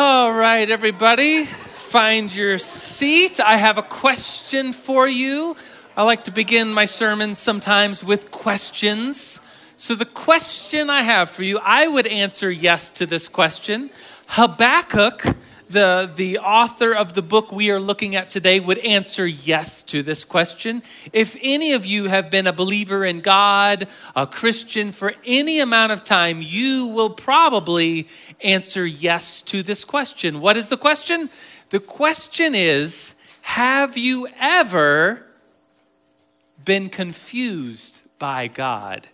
All right, everybody, find your seat. I have a question for you. I like to begin my sermons sometimes with questions. So, the question I have for you, I would answer yes to this question. Habakkuk the, the author of the book we are looking at today would answer yes to this question. If any of you have been a believer in God, a Christian for any amount of time, you will probably answer yes to this question. What is the question? The question is Have you ever been confused by God?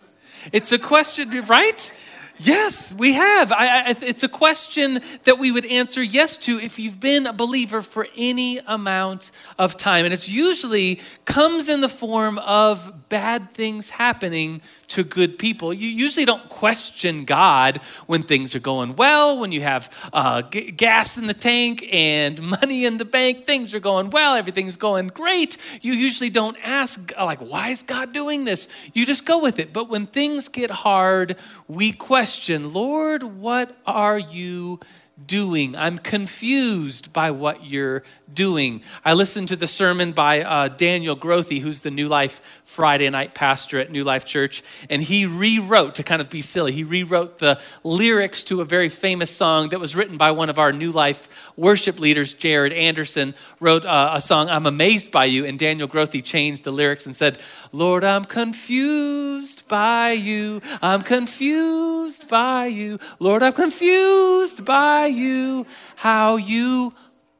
It's a question, right? Yes, we have. I, I, it's a question that we would answer yes to if you've been a believer for any amount of time. And it's usually comes in the form of bad things happening to good people. You usually don't question God when things are going well, when you have uh, g- gas in the tank and money in the bank, things are going well, everything's going great. You usually don't ask, like, why is God doing this? You just go with it. But when things get hard, we question, Lord, what are you doing? I'm confused by what you're doing. I listened to the sermon by uh, Daniel Grothe, who's the New Life Friday night pastor at New Life Church, and he rewrote, to kind of be silly, he rewrote the lyrics to a very famous song that was written by one of our New Life worship leaders, Jared Anderson, wrote uh, a song, I'm Amazed by You, and Daniel Grothe changed the lyrics and said, Lord, I'm confused by you. I'm confused by you. Lord, I'm confused by you. How you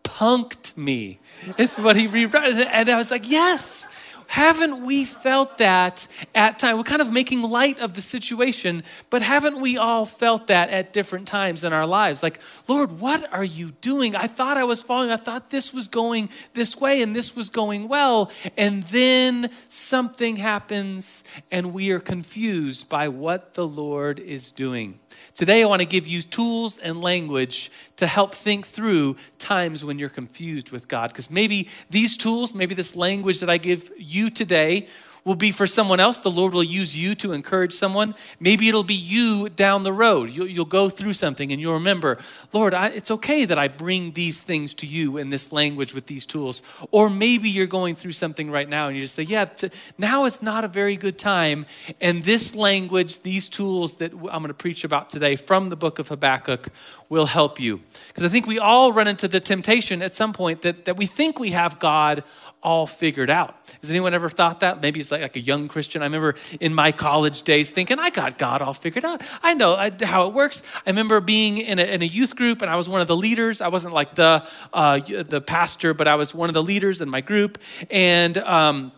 punked me. It's what he rewrote. And I was like, yes. Haven't we felt that at times? We're kind of making light of the situation, but haven't we all felt that at different times in our lives? Like, Lord, what are you doing? I thought I was following, I thought this was going this way and this was going well. And then something happens and we are confused by what the Lord is doing. Today, I want to give you tools and language to help think through times when you're confused with God. Because maybe these tools, maybe this language that I give you today will be for someone else. The Lord will use you to encourage someone. Maybe it'll be you down the road. You'll, you'll go through something and you'll remember, Lord, I, it's okay that I bring these things to you in this language with these tools. Or maybe you're going through something right now and you just say, yeah, t- now it's not a very good time. And this language, these tools that I'm going to preach about today from the book of Habakkuk will help you. Because I think we all run into the temptation at some point that, that we think we have God all figured out. Has anyone ever thought that? Maybe it's like, like a young Christian. I remember in my college days thinking, I got God all figured out. I know how it works. I remember being in a, in a youth group and I was one of the leaders. I wasn't like the, uh, the pastor, but I was one of the leaders in my group. And um,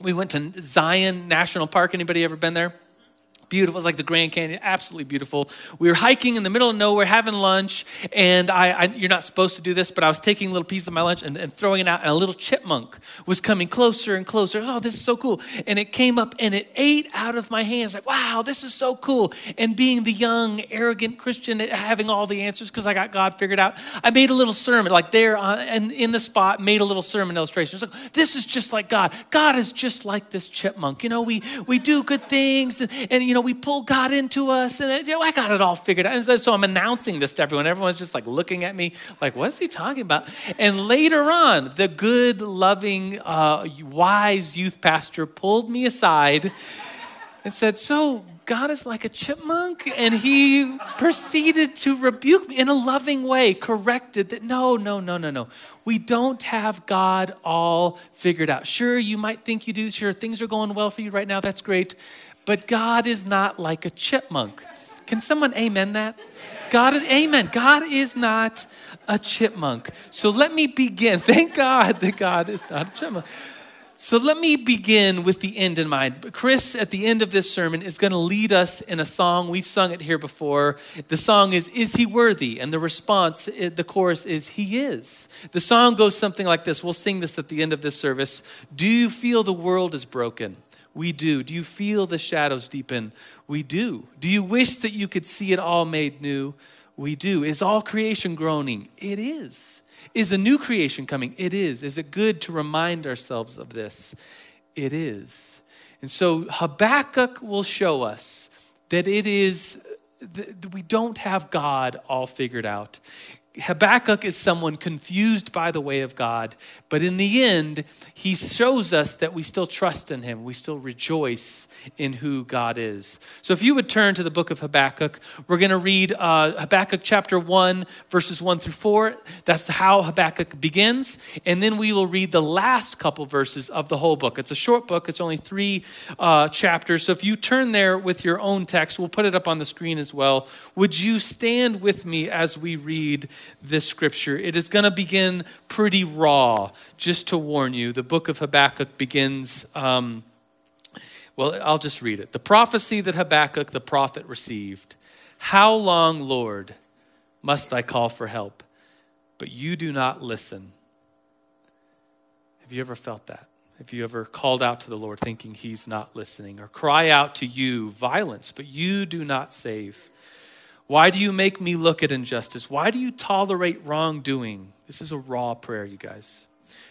we went to Zion National Park. Anybody ever been there? Beautiful. It's like the Grand Canyon, absolutely beautiful. We were hiking in the middle of nowhere, having lunch, and I, I you're not supposed to do this, but I was taking a little piece of my lunch and, and, throwing it out, and a little chipmunk was coming closer and closer. Oh, this is so cool. And it came up and it ate out of my hands. Like, wow, this is so cool. And being the young, arrogant Christian, having all the answers because I got God figured out, I made a little sermon, like there and in the spot, made a little sermon illustration. It's like, this is just like God. God is just like this chipmunk. You know, we, we do good things, and, and you know, know, we pull God into us, and you know, I got it all figured out. And so I'm announcing this to everyone. Everyone's just like looking at me, like, what's he talking about? And later on, the good, loving, uh, wise youth pastor pulled me aside and said, So, God is like a chipmunk? And he proceeded to rebuke me in a loving way, corrected that no, no, no, no, no. We don't have God all figured out. Sure, you might think you do. Sure, things are going well for you right now. That's great. But God is not like a chipmunk. Can someone amen that? God is, amen. God is not a chipmunk. So let me begin. Thank God that God is not a chipmunk. So let me begin with the end in mind. Chris, at the end of this sermon, is going to lead us in a song. We've sung it here before. The song is, Is He Worthy? And the response, eh, the chorus is, He is. The song goes something like this. We'll sing this at the end of this service. Do you feel the world is broken? We do. Do you feel the shadows deepen? We do. Do you wish that you could see it all made new? We do. Is all creation groaning? It is. Is a new creation coming? It is. Is it good to remind ourselves of this? It is. And so Habakkuk will show us that it is, that we don't have God all figured out Habakkuk is someone confused by the way of God, but in the end, he shows us that we still trust in him. We still rejoice in who God is. So if you would turn to the book of Habakkuk, we're going to read uh, Habakkuk chapter 1, verses 1 through 4. That's how Habakkuk begins. And then we will read the last couple verses of the whole book. It's a short book, it's only three uh, chapters. So if you turn there with your own text, we'll put it up on the screen as well. Would you stand with me as we read? This scripture. It is going to begin pretty raw, just to warn you. The book of Habakkuk begins, um, well, I'll just read it. The prophecy that Habakkuk the prophet received How long, Lord, must I call for help? But you do not listen. Have you ever felt that? Have you ever called out to the Lord thinking he's not listening? Or cry out to you violence, but you do not save? Why do you make me look at injustice? Why do you tolerate wrongdoing? This is a raw prayer, you guys.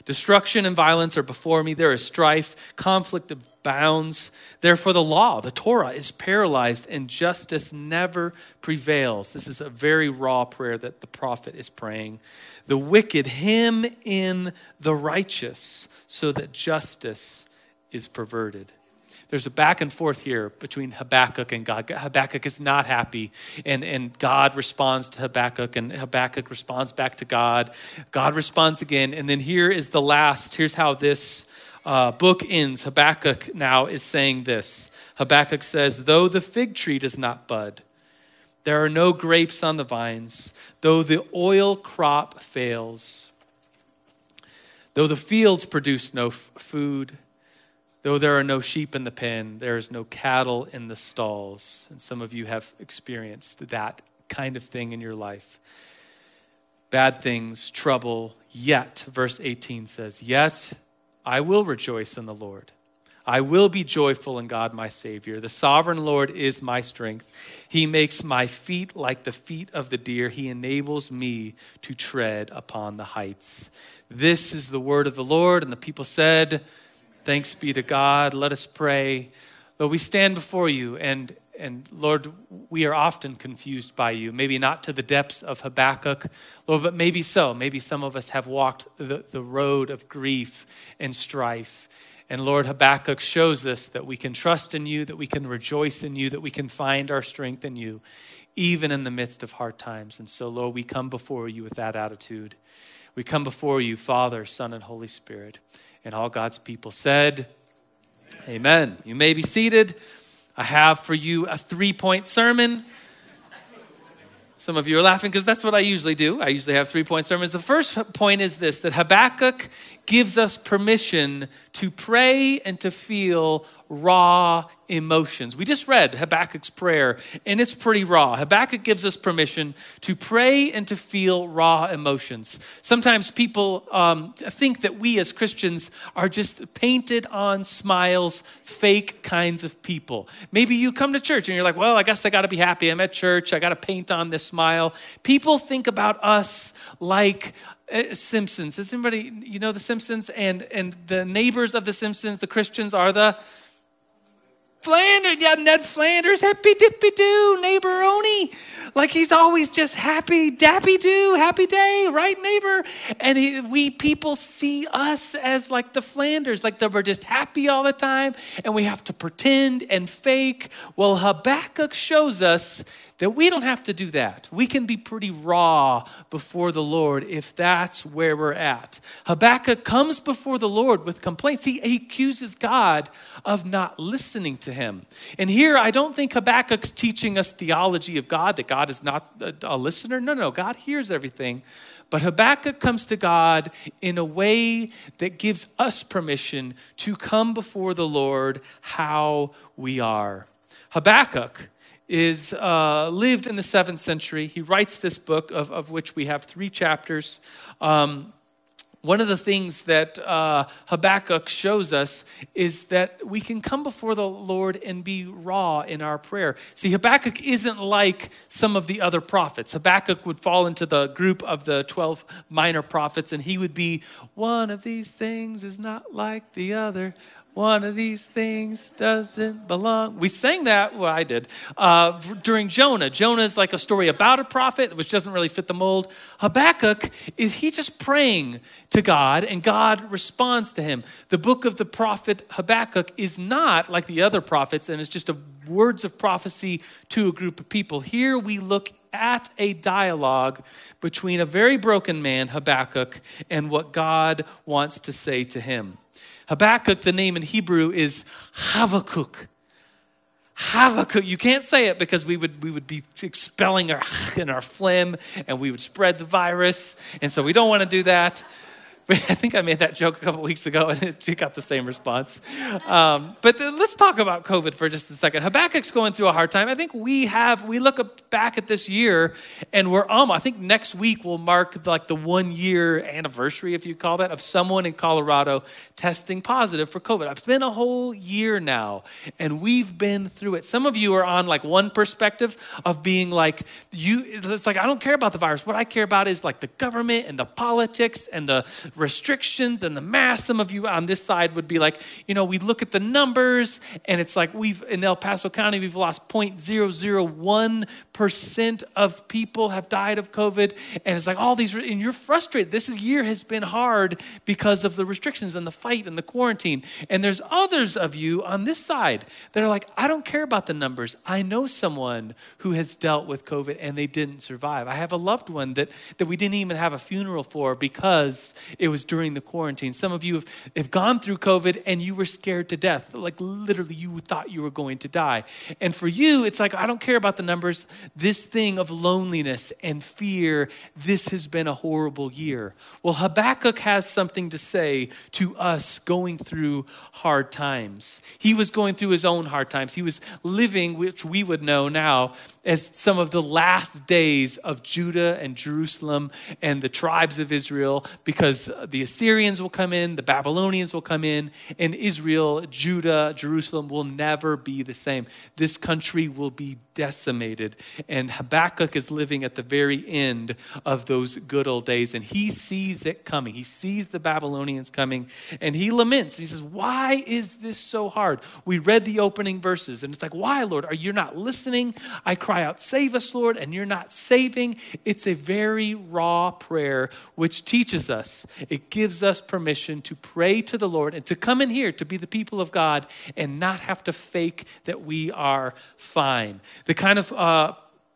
Destruction and violence are before me. There is strife, conflict abounds. Therefore, the law, the Torah, is paralyzed and justice never prevails. This is a very raw prayer that the prophet is praying. The wicked hem in the righteous so that justice is perverted there's a back and forth here between Habakkuk and God. Habakkuk is not happy, and, and God responds to Habakkuk, and Habakkuk responds back to God. God responds again, and then here is the last. Here's how this uh, book ends. Habakkuk now is saying this Habakkuk says, Though the fig tree does not bud, there are no grapes on the vines, though the oil crop fails, though the fields produce no f- food Though there are no sheep in the pen, there is no cattle in the stalls. And some of you have experienced that kind of thing in your life. Bad things, trouble, yet, verse 18 says, Yet I will rejoice in the Lord. I will be joyful in God, my Savior. The sovereign Lord is my strength. He makes my feet like the feet of the deer. He enables me to tread upon the heights. This is the word of the Lord. And the people said, Thanks be to God. Let us pray. Lord, we stand before you, and, and Lord, we are often confused by you. Maybe not to the depths of Habakkuk, Lord, but maybe so. Maybe some of us have walked the, the road of grief and strife. And Lord, Habakkuk shows us that we can trust in you, that we can rejoice in you, that we can find our strength in you, even in the midst of hard times. And so, Lord, we come before you with that attitude. We come before you, Father, Son, and Holy Spirit. And all God's people said, Amen. Amen. You may be seated. I have for you a three point sermon. Some of you are laughing because that's what I usually do. I usually have three point sermons. The first point is this that Habakkuk gives us permission to pray and to feel raw emotions. We just read Habakkuk's prayer, and it's pretty raw. Habakkuk gives us permission to pray and to feel raw emotions. Sometimes people um, think that we as Christians are just painted on smiles, fake kinds of people. Maybe you come to church and you're like, well, I guess I got to be happy. I'm at church. I got to paint on this smile. People think about us like uh, Simpsons. Does anybody you know the Simpsons and and the neighbors of the Simpsons, the Christians are the Flanders, yeah, Ned Flanders, happy dippy doo, neighborino. Like he's always just happy, dappy doo, happy day, right, neighbor? And he, we people see us as like the Flanders, like that we're just happy all the time and we have to pretend and fake. Well, Habakkuk shows us that we don't have to do that. We can be pretty raw before the Lord if that's where we're at. Habakkuk comes before the Lord with complaints. He, he accuses God of not listening to him. And here, I don't think Habakkuk's teaching us theology of God, that God is not a, a listener. No, no, God hears everything. But Habakkuk comes to God in a way that gives us permission to come before the Lord how we are. Habakkuk is uh, lived in the seventh century. He writes this book, of, of which we have three chapters. Um, one of the things that uh, Habakkuk shows us is that we can come before the Lord and be raw in our prayer. See, Habakkuk isn't like some of the other prophets. Habakkuk would fall into the group of the 12 minor prophets, and he would be, one of these things is not like the other. One of these things doesn't belong. We sang that, well, I did, uh, during Jonah. Jonah is like a story about a prophet, which doesn't really fit the mold. Habakkuk is he just praying to God, and God responds to him. The book of the prophet Habakkuk is not like the other prophets, and it's just a words of prophecy to a group of people. Here we look at a dialogue between a very broken man, Habakkuk, and what God wants to say to him. Habakkuk, the name in Hebrew is Havakuk. Havakuk. You can't say it because we would we would be expelling our and our phlegm and we would spread the virus. And so we don't want to do that. I think I made that joke a couple weeks ago and it got the same response. Um, but let's talk about COVID for just a second. Habakkuk's going through a hard time. I think we have, we look back at this year and we're almost, I think next week will mark like the one year anniversary, if you call that, of someone in Colorado testing positive for COVID. It's been a whole year now and we've been through it. Some of you are on like one perspective of being like, you, it's like, I don't care about the virus. What I care about is like the government and the politics and the restrictions and the mass. Some of you on this side would be like, you know, we look at the numbers and it's like we've, in El Paso County, we've lost 0.001% of people have died of COVID. And it's like all these, and you're frustrated. This year has been hard because of the restrictions and the fight and the quarantine. And there's others of you on this side that are like, I don't care about the numbers. I know someone who has dealt with COVID and they didn't survive. I have a loved one that, that we didn't even have a funeral for because it it was during the quarantine. Some of you have, have gone through COVID and you were scared to death. Like literally, you thought you were going to die. And for you, it's like, I don't care about the numbers. This thing of loneliness and fear, this has been a horrible year. Well, Habakkuk has something to say to us going through hard times. He was going through his own hard times. He was living, which we would know now, as some of the last days of Judah and Jerusalem and the tribes of Israel because the Assyrians will come in, the Babylonians will come in, and Israel, Judah, Jerusalem will never be the same. This country will be decimated. And Habakkuk is living at the very end of those good old days, and he sees it coming. He sees the Babylonians coming, and he laments. He says, Why is this so hard? We read the opening verses, and it's like, Why, Lord? Are you not listening? I cry out, Save us, Lord, and you're not saving. It's a very raw prayer, which teaches us it gives us permission to pray to the Lord and to come in here to be the people of God and not have to fake that we are fine. The kind of uh,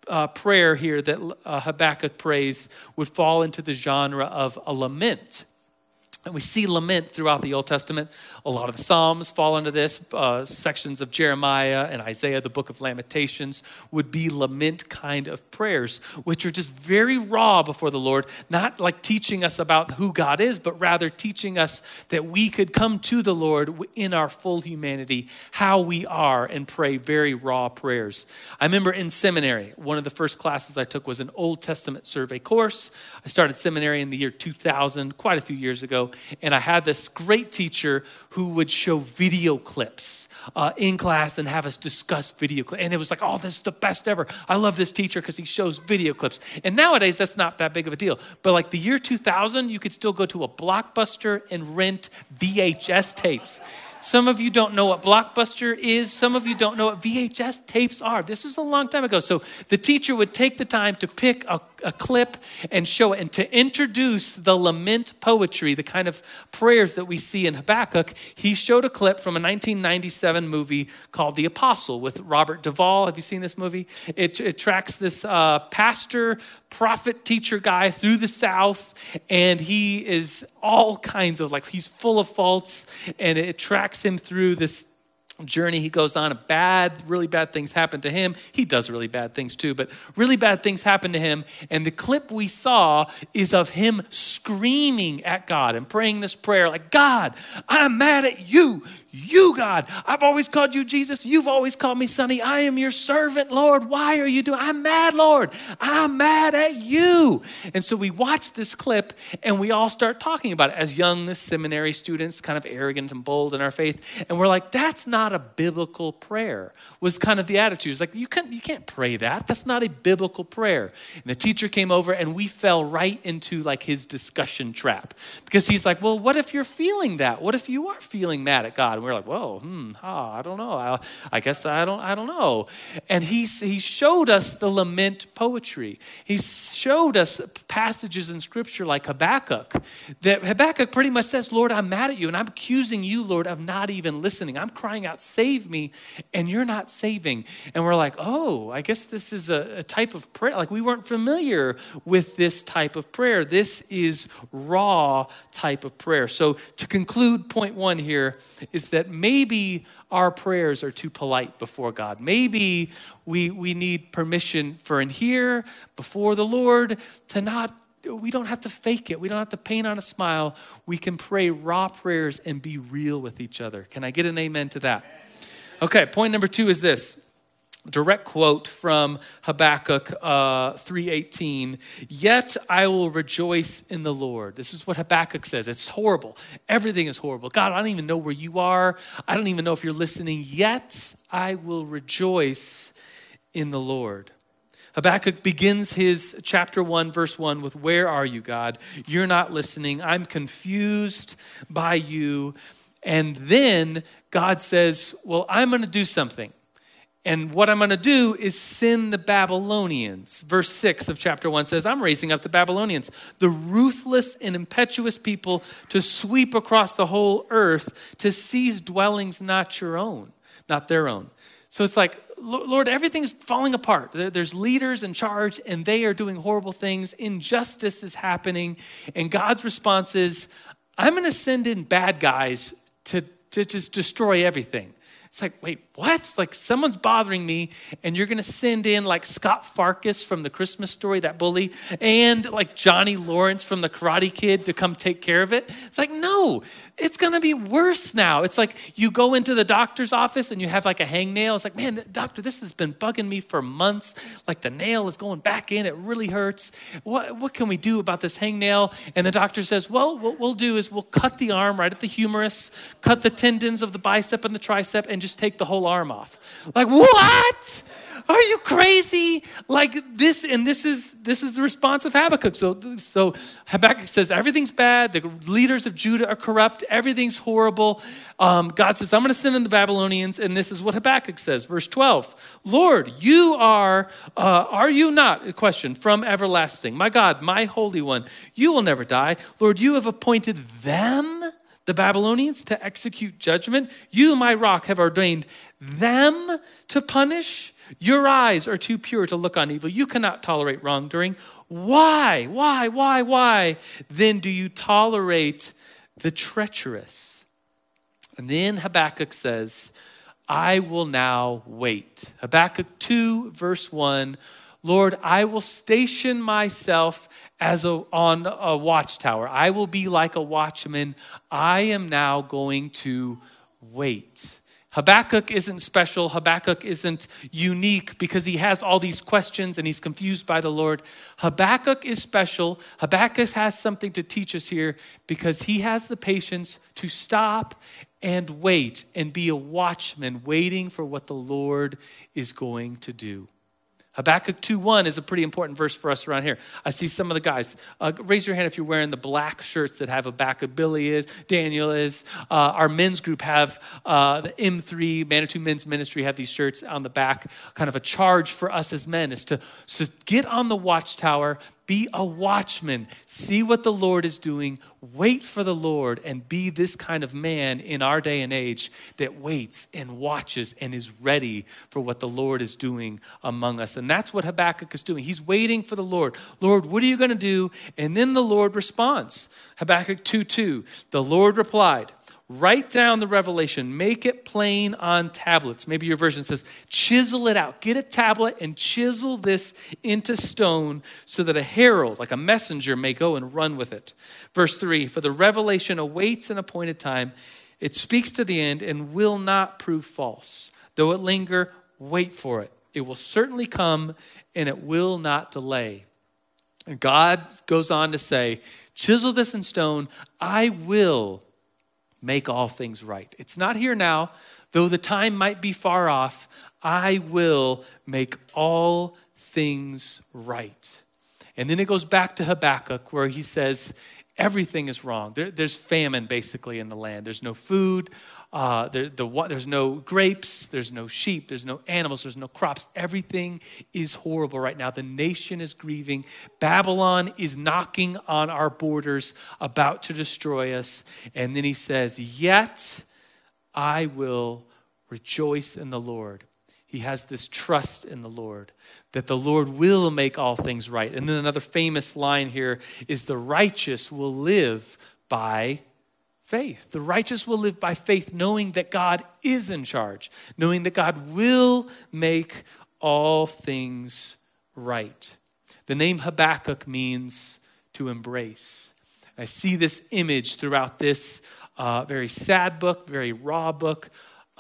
uh, prayer here that uh, Habakkuk prays would fall into the genre of a lament. And we see lament throughout the Old Testament. A lot of the Psalms fall into this. Uh, sections of Jeremiah and Isaiah, the book of Lamentations, would be lament kind of prayers, which are just very raw before the Lord, not like teaching us about who God is, but rather teaching us that we could come to the Lord in our full humanity, how we are, and pray very raw prayers. I remember in seminary, one of the first classes I took was an Old Testament survey course. I started seminary in the year 2000, quite a few years ago and I had this great teacher who would show video clips uh, in class and have us discuss video clips. And it was like, oh, this is the best ever. I love this teacher because he shows video clips. And nowadays, that's not that big of a deal. But like the year 2000, you could still go to a blockbuster and rent VHS tapes. Some of you don't know what Blockbuster is. Some of you don't know what VHS tapes are. This is a long time ago. So the teacher would take the time to pick a, a clip and show it and to introduce the lament poetry, the kind of prayers that we see in Habakkuk. He showed a clip from a 1997 movie called The Apostle with Robert Duvall. Have you seen this movie? It, it tracks this uh, pastor, prophet, teacher guy through the South, and he is all kinds of like, he's full of faults, and it tracks him through this journey he goes on A bad really bad things happen to him he does really bad things too but really bad things happen to him and the clip we saw is of him screaming at god and praying this prayer like god i'm mad at you you, God. I've always called you Jesus. You've always called me Sonny. I am your servant, Lord. Why are you doing? I'm mad, Lord. I'm mad at you. And so we watch this clip and we all start talking about it as young seminary students, kind of arrogant and bold in our faith. And we're like, that's not not a biblical prayer, was kind of the attitude. It's like, you can't, you can't pray that. That's not a biblical prayer. And the teacher came over and we fell right into like his discussion trap because he's like, well, what if you're feeling that? What if you are feeling mad at God? And we're like, whoa, hmm, ah, I don't know. I, I guess I don't, I don't know. And he, he showed us the lament poetry. He showed us passages in scripture like Habakkuk that Habakkuk pretty much says, Lord, I'm mad at you and I'm accusing you, Lord, of not even listening. I'm crying out, save me, and you're not saving. And we're like, oh, I guess this is a, a type of prayer. Like we weren't familiar with this type of prayer. This is raw type of prayer. So to conclude, point one here is that maybe our prayers are too polite before God. Maybe we, we need permission for in here before the Lord to not we don't have to fake it. We don't have to paint on a smile. We can pray raw prayers and be real with each other. Can I get an amen to that? Okay, point number two is this. Direct quote from habakkuk uh, 3.18 yet i will rejoice in the lord. This is what habakkuk says. It's horrible. Everything is horrible. God i don't even know where you are. I don't even know if you're listening. Yet i will rejoice in the lord Habakkuk begins his chapter 1, verse 1 with, Where are you, God? You're not listening. I'm confused by you. And then God says, Well, I'm going to do something. And what I'm going to do is send the Babylonians. Verse 6 of chapter 1 says, I'm raising up the Babylonians, the ruthless and impetuous people, to sweep across the whole earth to seize dwellings not your own, not their own. So it's like, Lord, everything's falling apart. There's leaders in charge, and they are doing horrible things. Injustice is happening. And God's response is, I'm going to send in bad guys to, to just destroy everything. It's like, wait, what? Like someone's bothering me, and you're gonna send in like Scott Farkus from the Christmas story, that bully, and like Johnny Lawrence from the Karate Kid to come take care of it. It's like, no, it's gonna be worse now. It's like you go into the doctor's office and you have like a hangnail. It's like, man, doctor, this has been bugging me for months. Like the nail is going back in, it really hurts. What, what can we do about this hangnail? And the doctor says, well, what we'll do is we'll cut the arm right at the humerus, cut the tendons of the bicep and the tricep, and just take the whole arm off. Like, what? Are you crazy? Like this, and this is this is the response of Habakkuk. So, so Habakkuk says everything's bad. The leaders of Judah are corrupt. Everything's horrible. Um, God says, "I'm going to send in the Babylonians," and this is what Habakkuk says, verse 12. Lord, you are, uh, are you not? A question from everlasting. My God, my Holy One, you will never die. Lord, you have appointed them the Babylonians to execute judgment. You, my rock, have ordained them to punish. Your eyes are too pure to look on evil. You cannot tolerate wrongdoing. Why, why, why, why then do you tolerate the treacherous? And then Habakkuk says, I will now wait. Habakkuk 2, verse 1 Lord, I will station myself as a, on a watchtower. I will be like a watchman. I am now going to wait. Habakkuk isn't special. Habakkuk isn't unique because he has all these questions and he's confused by the Lord. Habakkuk is special. Habakkuk has something to teach us here because he has the patience to stop and wait and be a watchman waiting for what the Lord is going to do. Habakkuk 2.1 is a pretty important verse for us around here. I see some of the guys. Uh, raise your hand if you're wearing the black shirts that have Habakkuk. Billy is, Daniel is. Uh, our men's group have uh, the M3, Manitou Men's Ministry, have these shirts on the back. Kind of a charge for us as men is to, to get on the watchtower, be a watchman. See what the Lord is doing. Wait for the Lord and be this kind of man in our day and age that waits and watches and is ready for what the Lord is doing among us. And that's what Habakkuk is doing. He's waiting for the Lord. Lord, what are you going to do? And then the Lord responds. Habakkuk 2 2. The Lord replied, Write down the revelation, make it plain on tablets. Maybe your version says, chisel it out. Get a tablet and chisel this into stone so that a herald, like a messenger, may go and run with it. Verse 3 For the revelation awaits an appointed time, it speaks to the end and will not prove false. Though it linger, wait for it. It will certainly come and it will not delay. And God goes on to say, Chisel this in stone, I will make all things right. It's not here now, though the time might be far off. I will make all things right. And then it goes back to Habakkuk where he says, everything is wrong. There, there's famine basically in the land. There's no food. Uh, there, the, there's no grapes. There's no sheep. There's no animals. There's no crops. Everything is horrible right now. The nation is grieving. Babylon is knocking on our borders, about to destroy us. And then he says, Yet I will rejoice in the Lord he has this trust in the Lord that the Lord will make all things right. And then another famous line here is the righteous will live by faith. The righteous will live by faith, knowing that God is in charge, knowing that God will make all things right. The name Habakkuk means to embrace. I see this image throughout this uh, very sad book, very raw book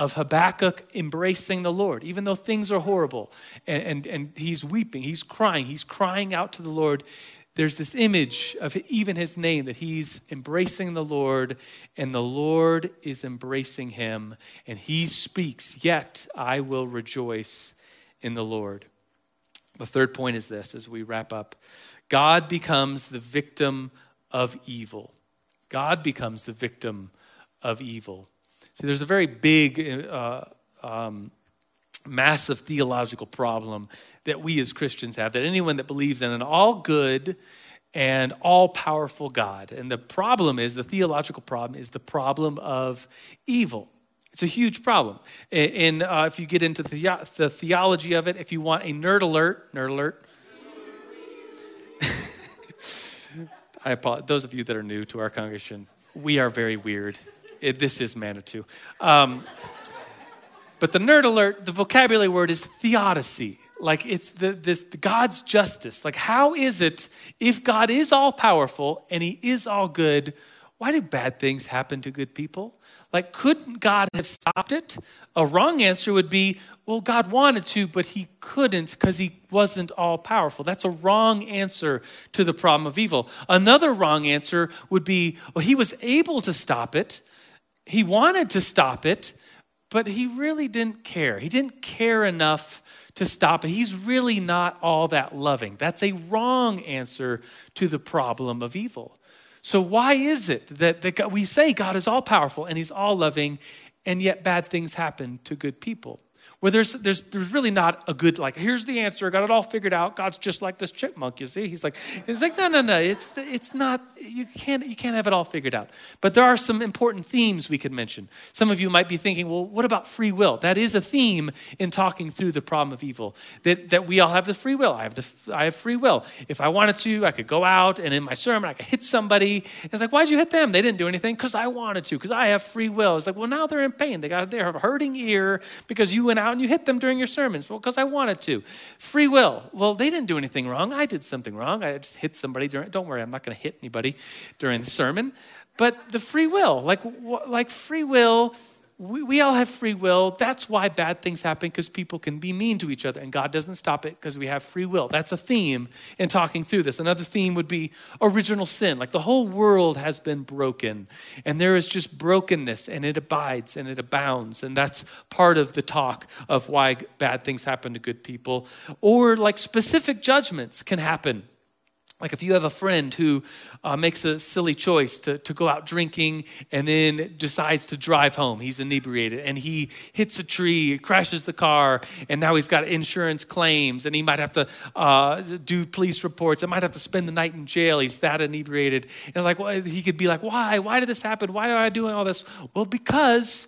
of Habakkuk embracing the Lord, even though things are horrible. And, and, and he's weeping, he's crying, he's crying out to the Lord. There's this image of even his name that he's embracing the Lord, and the Lord is embracing him. And he speaks, Yet I will rejoice in the Lord. The third point is this as we wrap up God becomes the victim of evil. God becomes the victim of evil. See, there's a very big, uh, um, massive theological problem that we as Christians have, that anyone that believes in an all good and all powerful God. And the problem is, the theological problem is the problem of evil. It's a huge problem. And uh, if you get into the, the theology of it, if you want a nerd alert, nerd alert. I apologize. Those of you that are new to our congregation, we are very weird it, this is Manitou. Um, but the nerd alert, the vocabulary word is theodicy. Like it's the, this God's justice. Like how is it if God is all powerful and He is all good? Why do bad things happen to good people? Like, couldn't God have stopped it? A wrong answer would be, well, God wanted to, but he couldn't because he wasn't all powerful. That's a wrong answer to the problem of evil. Another wrong answer would be, well, he was able to stop it, he wanted to stop it, but he really didn't care. He didn't care enough to stop it. He's really not all that loving. That's a wrong answer to the problem of evil. So, why is it that, that God, we say God is all powerful and he's all loving, and yet bad things happen to good people? Where there's, there's, there's really not a good, like, here's the answer, got it all figured out. God's just like this chipmunk, you see? He's like, he's like, no, no, no, it's, it's not, you can't, you can't have it all figured out. But there are some important themes we could mention. Some of you might be thinking, well, what about free will? That is a theme in talking through the problem of evil, that, that we all have the free will. I have, the, I have free will. If I wanted to, I could go out and in my sermon, I could hit somebody. It's like, why'd you hit them? They didn't do anything because I wanted to, because I have free will. It's like, well, now they're in pain. They got, they're hurting ear because you went out and you hit them during your sermons? Well, because I wanted to. Free will. Well, they didn't do anything wrong. I did something wrong. I just hit somebody during, don't worry, I'm not going to hit anybody during the sermon. But the free will, like, like free will we, we all have free will. That's why bad things happen because people can be mean to each other, and God doesn't stop it because we have free will. That's a theme in talking through this. Another theme would be original sin. Like the whole world has been broken, and there is just brokenness, and it abides and it abounds. And that's part of the talk of why bad things happen to good people. Or like specific judgments can happen like if you have a friend who uh, makes a silly choice to, to go out drinking and then decides to drive home, he's inebriated and he hits a tree, crashes the car, and now he's got insurance claims and he might have to uh, do police reports. I might have to spend the night in jail. He's that inebriated. And like, well, he could be like, why? Why did this happen? Why am I doing all this? Well, because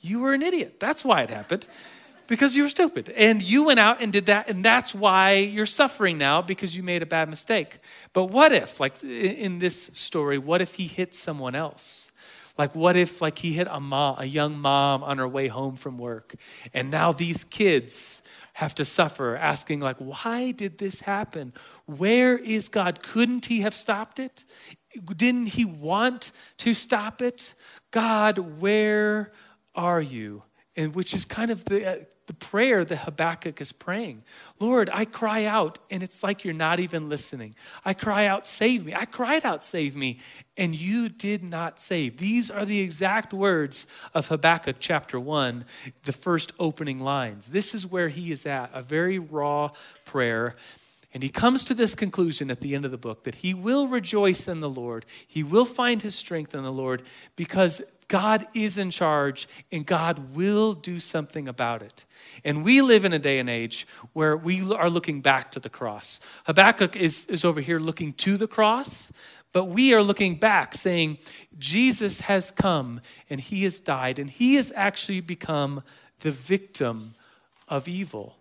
you were an idiot. That's why it happened because you were stupid. And you went out and did that, and that's why you're suffering now because you made a bad mistake. But what if, like in this story, what if he hit someone else? Like, what if, like, he hit a mom, a young mom on her way home from work, and now these kids have to suffer, asking, like, why did this happen? Where is God? Couldn't he have stopped it? Didn't he want to stop it? God, where are you? and which is kind of the, uh, the prayer that Habakkuk is praying. Lord, I cry out, and it's like you're not even listening. I cry out, save me. I cried out, save me, and you did not save. These are the exact words of Habakkuk chapter 1, the first opening lines. This is where he is at, a very raw prayer. And he comes to this conclusion at the end of the book that he will rejoice in the Lord. He will find his strength in the Lord because God is in charge and God will do something about it. And we live in a day and age where we are looking back to the cross. Habakkuk is, is over here looking to the cross, but we are looking back saying, Jesus has come and he has died, and he has actually become the victim of evil.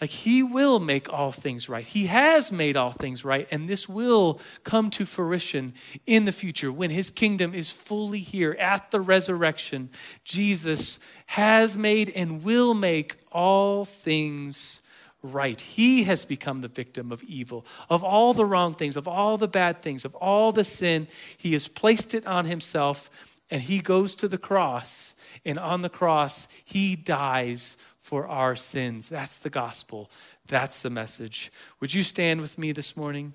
Like he will make all things right. He has made all things right, and this will come to fruition in the future when his kingdom is fully here at the resurrection. Jesus has made and will make all things right. He has become the victim of evil, of all the wrong things, of all the bad things, of all the sin. He has placed it on himself, and he goes to the cross, and on the cross, he dies for our sins. That's the gospel. That's the message. Would you stand with me this morning?